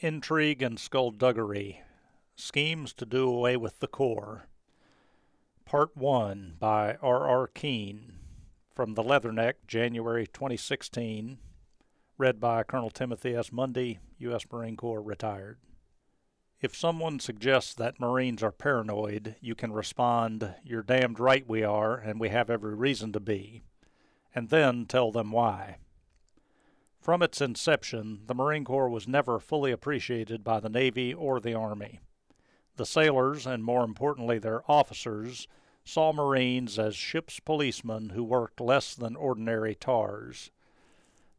Intrigue and Skullduggery Schemes to Do Away with the Corps. Part 1 by R. R. Keene. From the Leatherneck, January 2016. Read by Colonel Timothy S. Mundy, U.S. Marine Corps, retired. If someone suggests that Marines are paranoid, you can respond, You're damned right we are, and we have every reason to be, and then tell them why. From its inception, the Marine Corps was never fully appreciated by the Navy or the Army. The sailors, and more importantly their officers, saw Marines as ship's policemen who worked less than ordinary tars.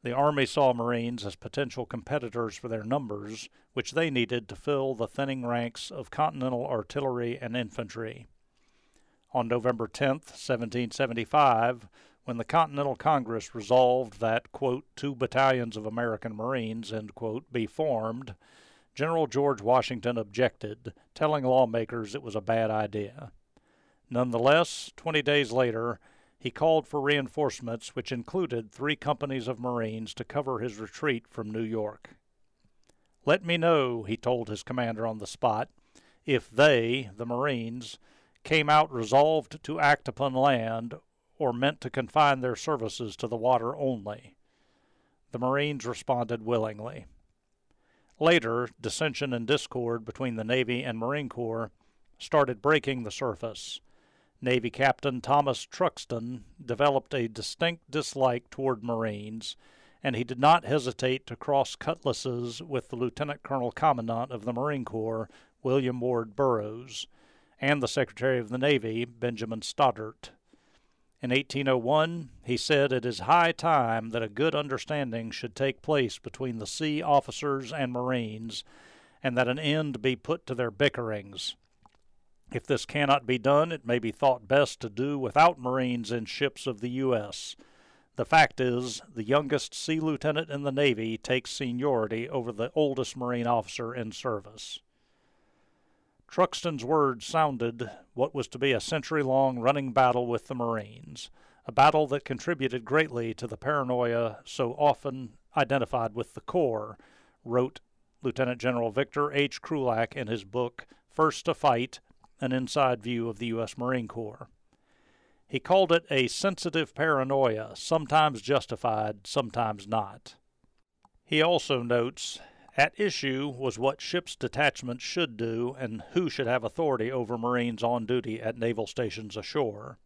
The Army saw Marines as potential competitors for their numbers, which they needed to fill the thinning ranks of Continental artillery and infantry. On November 10, 1775, when the Continental Congress resolved that, quote, two battalions of American Marines, end quote, be formed, General George Washington objected, telling lawmakers it was a bad idea. Nonetheless, 20 days later, he called for reinforcements, which included three companies of Marines to cover his retreat from New York. Let me know, he told his commander on the spot, if they, the Marines, came out resolved to act upon land or meant to confine their services to the water only. The Marines responded willingly. Later, dissension and discord between the Navy and Marine Corps started breaking the surface. Navy Captain Thomas Truxtun developed a distinct dislike toward Marines, and he did not hesitate to cross cutlasses with the Lieutenant Colonel Commandant of the Marine Corps, William Ward Burrows, and the Secretary of the Navy, Benjamin Stoddert. In 1801, he said it is high time that a good understanding should take place between the sea officers and marines, and that an end be put to their bickerings. If this cannot be done, it may be thought best to do without marines in ships of the U.S. The fact is, the youngest sea lieutenant in the Navy takes seniority over the oldest marine officer in service. Truxtun's words sounded what was to be a century long running battle with the Marines, a battle that contributed greatly to the paranoia so often identified with the Corps, wrote Lieutenant General Victor H. Krulak in his book First to Fight An Inside View of the U.S. Marine Corps. He called it a sensitive paranoia, sometimes justified, sometimes not. He also notes at issue was what ship's detachments should do and who should have authority over Marines on duty at naval stations ashore.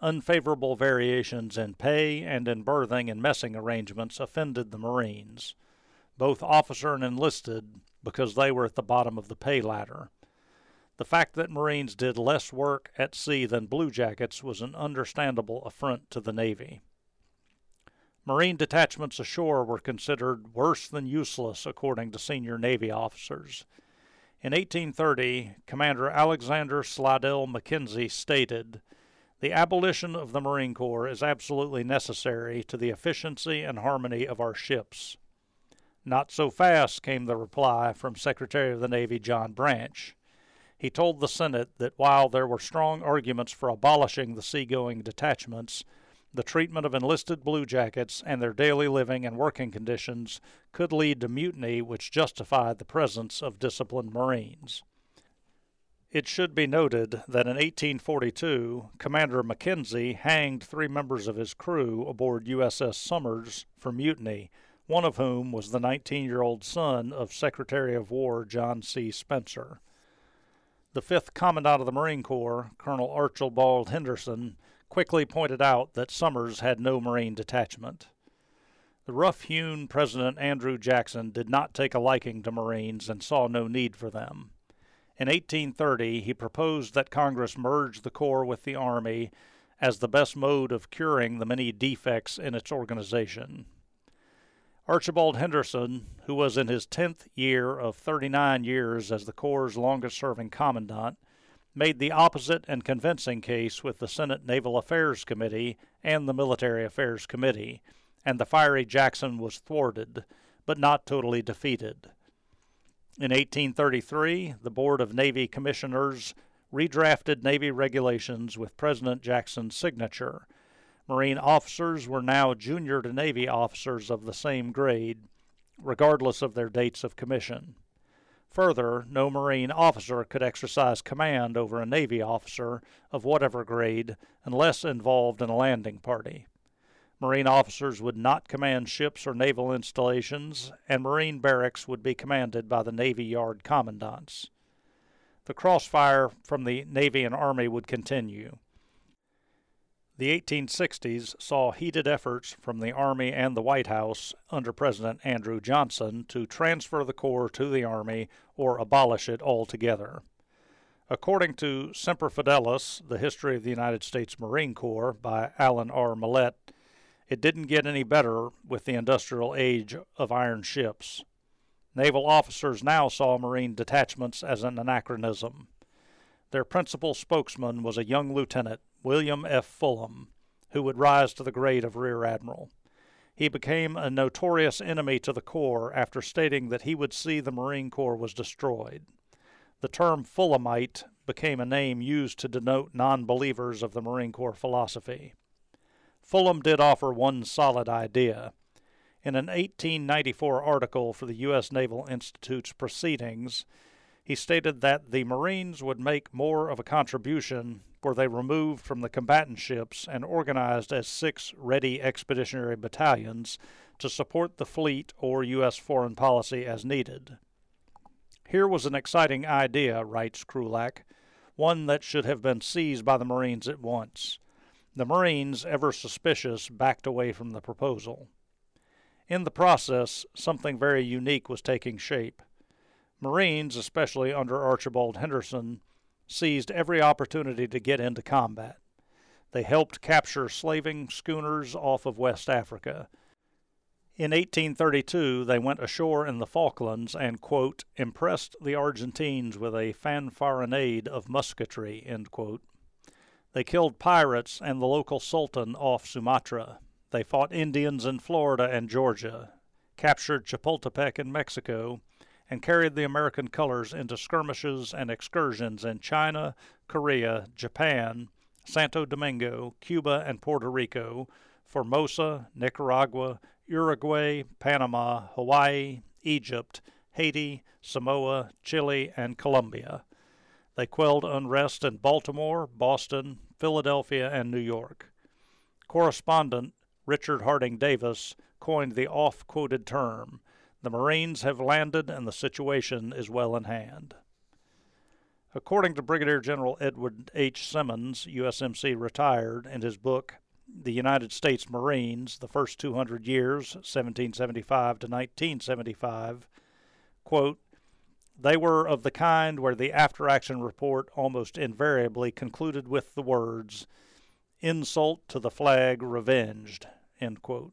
Unfavorable variations in pay and in berthing and messing arrangements offended the Marines, both officer and enlisted, because they were at the bottom of the pay ladder. The fact that Marines did less work at sea than bluejackets was an understandable affront to the Navy. Marine detachments ashore were considered worse than useless, according to senior Navy officers. In 1830, Commander Alexander Slidell Mackenzie stated, The abolition of the Marine Corps is absolutely necessary to the efficiency and harmony of our ships. Not so fast, came the reply from Secretary of the Navy John Branch. He told the Senate that while there were strong arguments for abolishing the seagoing detachments, the treatment of enlisted bluejackets and their daily living and working conditions could lead to mutiny which justified the presence of disciplined Marines. It should be noted that in 1842, Commander Mackenzie hanged three members of his crew aboard USS Somers for mutiny, one of whom was the 19 year old son of Secretary of War John C. Spencer. The 5th Commandant of the Marine Corps, Colonel Archibald Henderson, quickly pointed out that Somers had no Marine detachment. The rough hewn President Andrew Jackson did not take a liking to Marines and saw no need for them. In 1830, he proposed that Congress merge the Corps with the Army as the best mode of curing the many defects in its organization. Archibald Henderson, who was in his tenth year of 39 years as the Corps' longest serving commandant, made the opposite and convincing case with the Senate Naval Affairs Committee and the Military Affairs Committee, and the fiery Jackson was thwarted, but not totally defeated. In 1833, the Board of Navy Commissioners redrafted Navy regulations with President Jackson's signature. Marine officers were now junior to Navy officers of the same grade, regardless of their dates of commission. Further, no Marine officer could exercise command over a Navy officer of whatever grade unless involved in a landing party. Marine officers would not command ships or naval installations, and Marine barracks would be commanded by the Navy Yard commandants. The crossfire from the Navy and Army would continue. The 1860s saw heated efforts from the Army and the White House under President Andrew Johnson to transfer the Corps to the Army or abolish it altogether. According to Semper Fidelis, The History of the United States Marine Corps by Alan R. Millett, it didn't get any better with the industrial age of iron ships. Naval officers now saw Marine detachments as an anachronism. Their principal spokesman was a young lieutenant William F. Fullam, who would rise to the grade of Rear Admiral. He became a notorious enemy to the Corps after stating that he would see the Marine Corps was destroyed. The term Fullamite became a name used to denote non believers of the Marine Corps philosophy. Fullam did offer one solid idea. In an 1894 article for the U.S. Naval Institute's Proceedings, he stated that the Marines would make more of a contribution were they removed from the combatant ships and organized as six ready expeditionary battalions to support the fleet or U.S. foreign policy as needed. Here was an exciting idea, writes Krulak, one that should have been seized by the Marines at once. The Marines, ever suspicious, backed away from the proposal. In the process, something very unique was taking shape. Marines, especially under Archibald Henderson, seized every opportunity to get into combat. They helped capture slaving schooners off of West Africa. In 1832, they went ashore in the Falklands and, quote, impressed the Argentines with a fanfaronade of musketry, They killed pirates and the local sultan off Sumatra. They fought Indians in Florida and Georgia, captured Chapultepec in Mexico, and carried the American colors into skirmishes and excursions in China, Korea, Japan, Santo Domingo, Cuba, and Puerto Rico, Formosa, Nicaragua, Uruguay, Panama, Hawaii, Egypt, Haiti, Samoa, Chile, and Colombia. They quelled unrest in Baltimore, Boston, Philadelphia, and New York. Correspondent Richard Harding Davis coined the oft quoted term the Marines have landed and the situation is well in hand. According to Brigadier General Edward H. Simmons, USMC retired, in his book The United States Marines, The First 200 Years, 1775 to 1975, quote, they were of the kind where the after action report almost invariably concluded with the words, Insult to the flag revenged. End quote.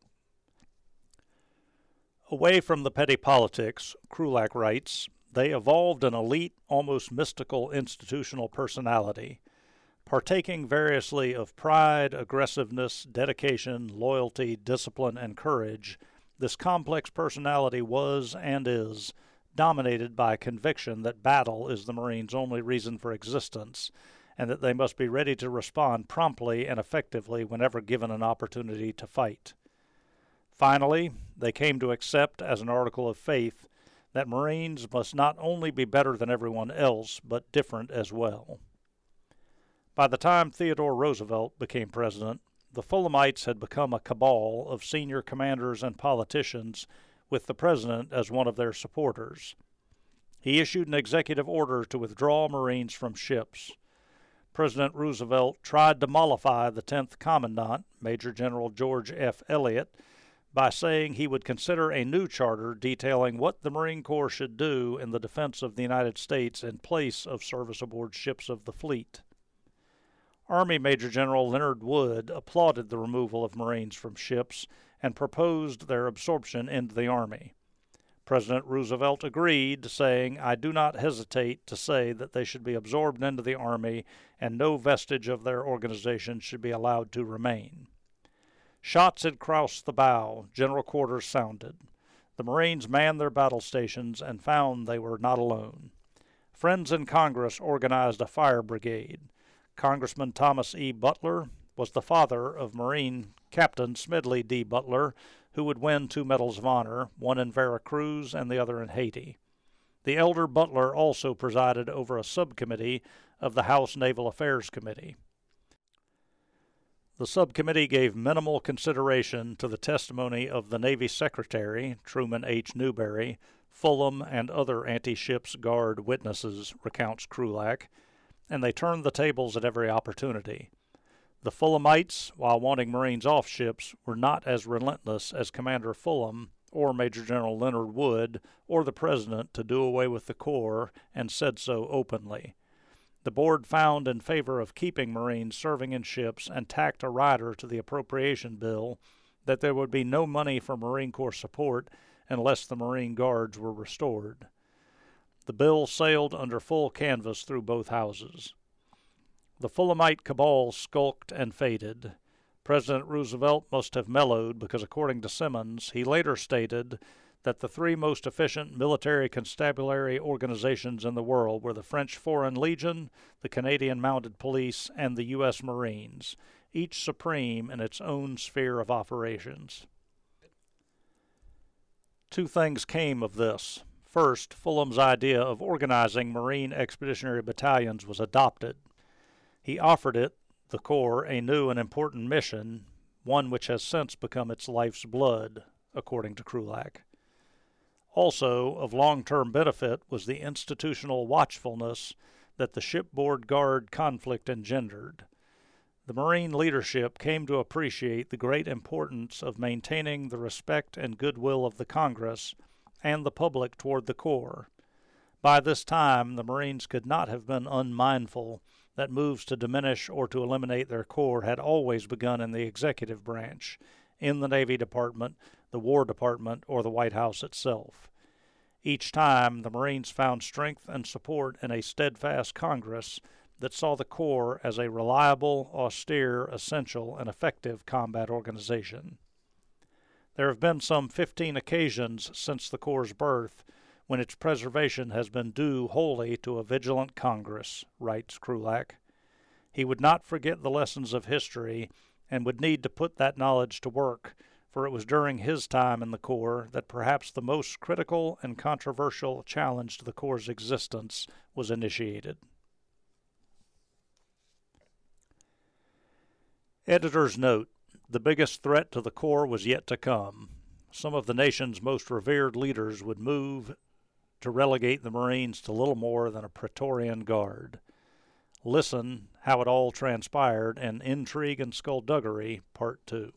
Away from the petty politics, Krulak writes, they evolved an elite, almost mystical institutional personality, partaking variously of pride, aggressiveness, dedication, loyalty, discipline, and courage. This complex personality was and is dominated by a conviction that battle is the Marines' only reason for existence, and that they must be ready to respond promptly and effectively whenever given an opportunity to fight. Finally, they came to accept as an article of faith that Marines must not only be better than everyone else, but different as well. By the time Theodore Roosevelt became president, the Fullamites had become a cabal of senior commanders and politicians, with the president as one of their supporters. He issued an executive order to withdraw Marines from ships. President Roosevelt tried to mollify the 10th Commandant, Major General George F. Elliott, by saying he would consider a new charter detailing what the Marine Corps should do in the defense of the United States in place of service aboard ships of the fleet. Army Major General Leonard Wood applauded the removal of Marines from ships and proposed their absorption into the Army. President Roosevelt agreed, saying, I do not hesitate to say that they should be absorbed into the Army and no vestige of their organization should be allowed to remain. Shots had crossed the bow. General quarters sounded. The Marines manned their battle stations and found they were not alone. Friends in Congress organized a fire brigade. Congressman Thomas E. Butler was the father of Marine Captain Smedley D. Butler, who would win two Medals of Honor, one in Veracruz and the other in Haiti. The elder Butler also presided over a subcommittee of the House Naval Affairs Committee. The subcommittee gave minimal consideration to the testimony of the Navy Secretary, Truman H. Newberry, Fullam, and other anti ship's guard witnesses, recounts Krulak, and they turned the tables at every opportunity. The Fullamites, while wanting Marines off ships, were not as relentless as Commander Fullam or Major General Leonard Wood or the President to do away with the Corps and said so openly. The board found in favor of keeping Marines serving in ships and tacked a rider to the appropriation bill that there would be no money for Marine Corps support unless the Marine Guards were restored. The bill sailed under full canvas through both houses. The Fullamite cabal skulked and faded. President Roosevelt must have mellowed because, according to Simmons, he later stated that the three most efficient military constabulary organizations in the world were the French Foreign Legion, the Canadian Mounted Police, and the U.S. Marines, each supreme in its own sphere of operations. Two things came of this. First, Fullam's idea of organizing Marine Expeditionary Battalions was adopted. He offered it, the Corps, a new and important mission, one which has since become its life's blood, according to Krulak. Also, of long term benefit was the institutional watchfulness that the shipboard guard conflict engendered. The Marine leadership came to appreciate the great importance of maintaining the respect and goodwill of the Congress and the public toward the Corps. By this time, the Marines could not have been unmindful that moves to diminish or to eliminate their Corps had always begun in the executive branch, in the Navy Department, the War Department, or the White House itself. Each time, the Marines found strength and support in a steadfast Congress that saw the Corps as a reliable, austere, essential, and effective combat organization. There have been some 15 occasions since the Corps' birth when its preservation has been due wholly to a vigilant Congress, writes Krulak. He would not forget the lessons of history and would need to put that knowledge to work, for it was during his time in the Corps that perhaps the most critical and controversial challenge to the Corps' existence was initiated. Editor's note The biggest threat to the Corps was yet to come. Some of the nation's most revered leaders would move to relegate the Marines to little more than a Praetorian Guard. Listen how it all transpired in Intrigue and Skullduggery, Part 2.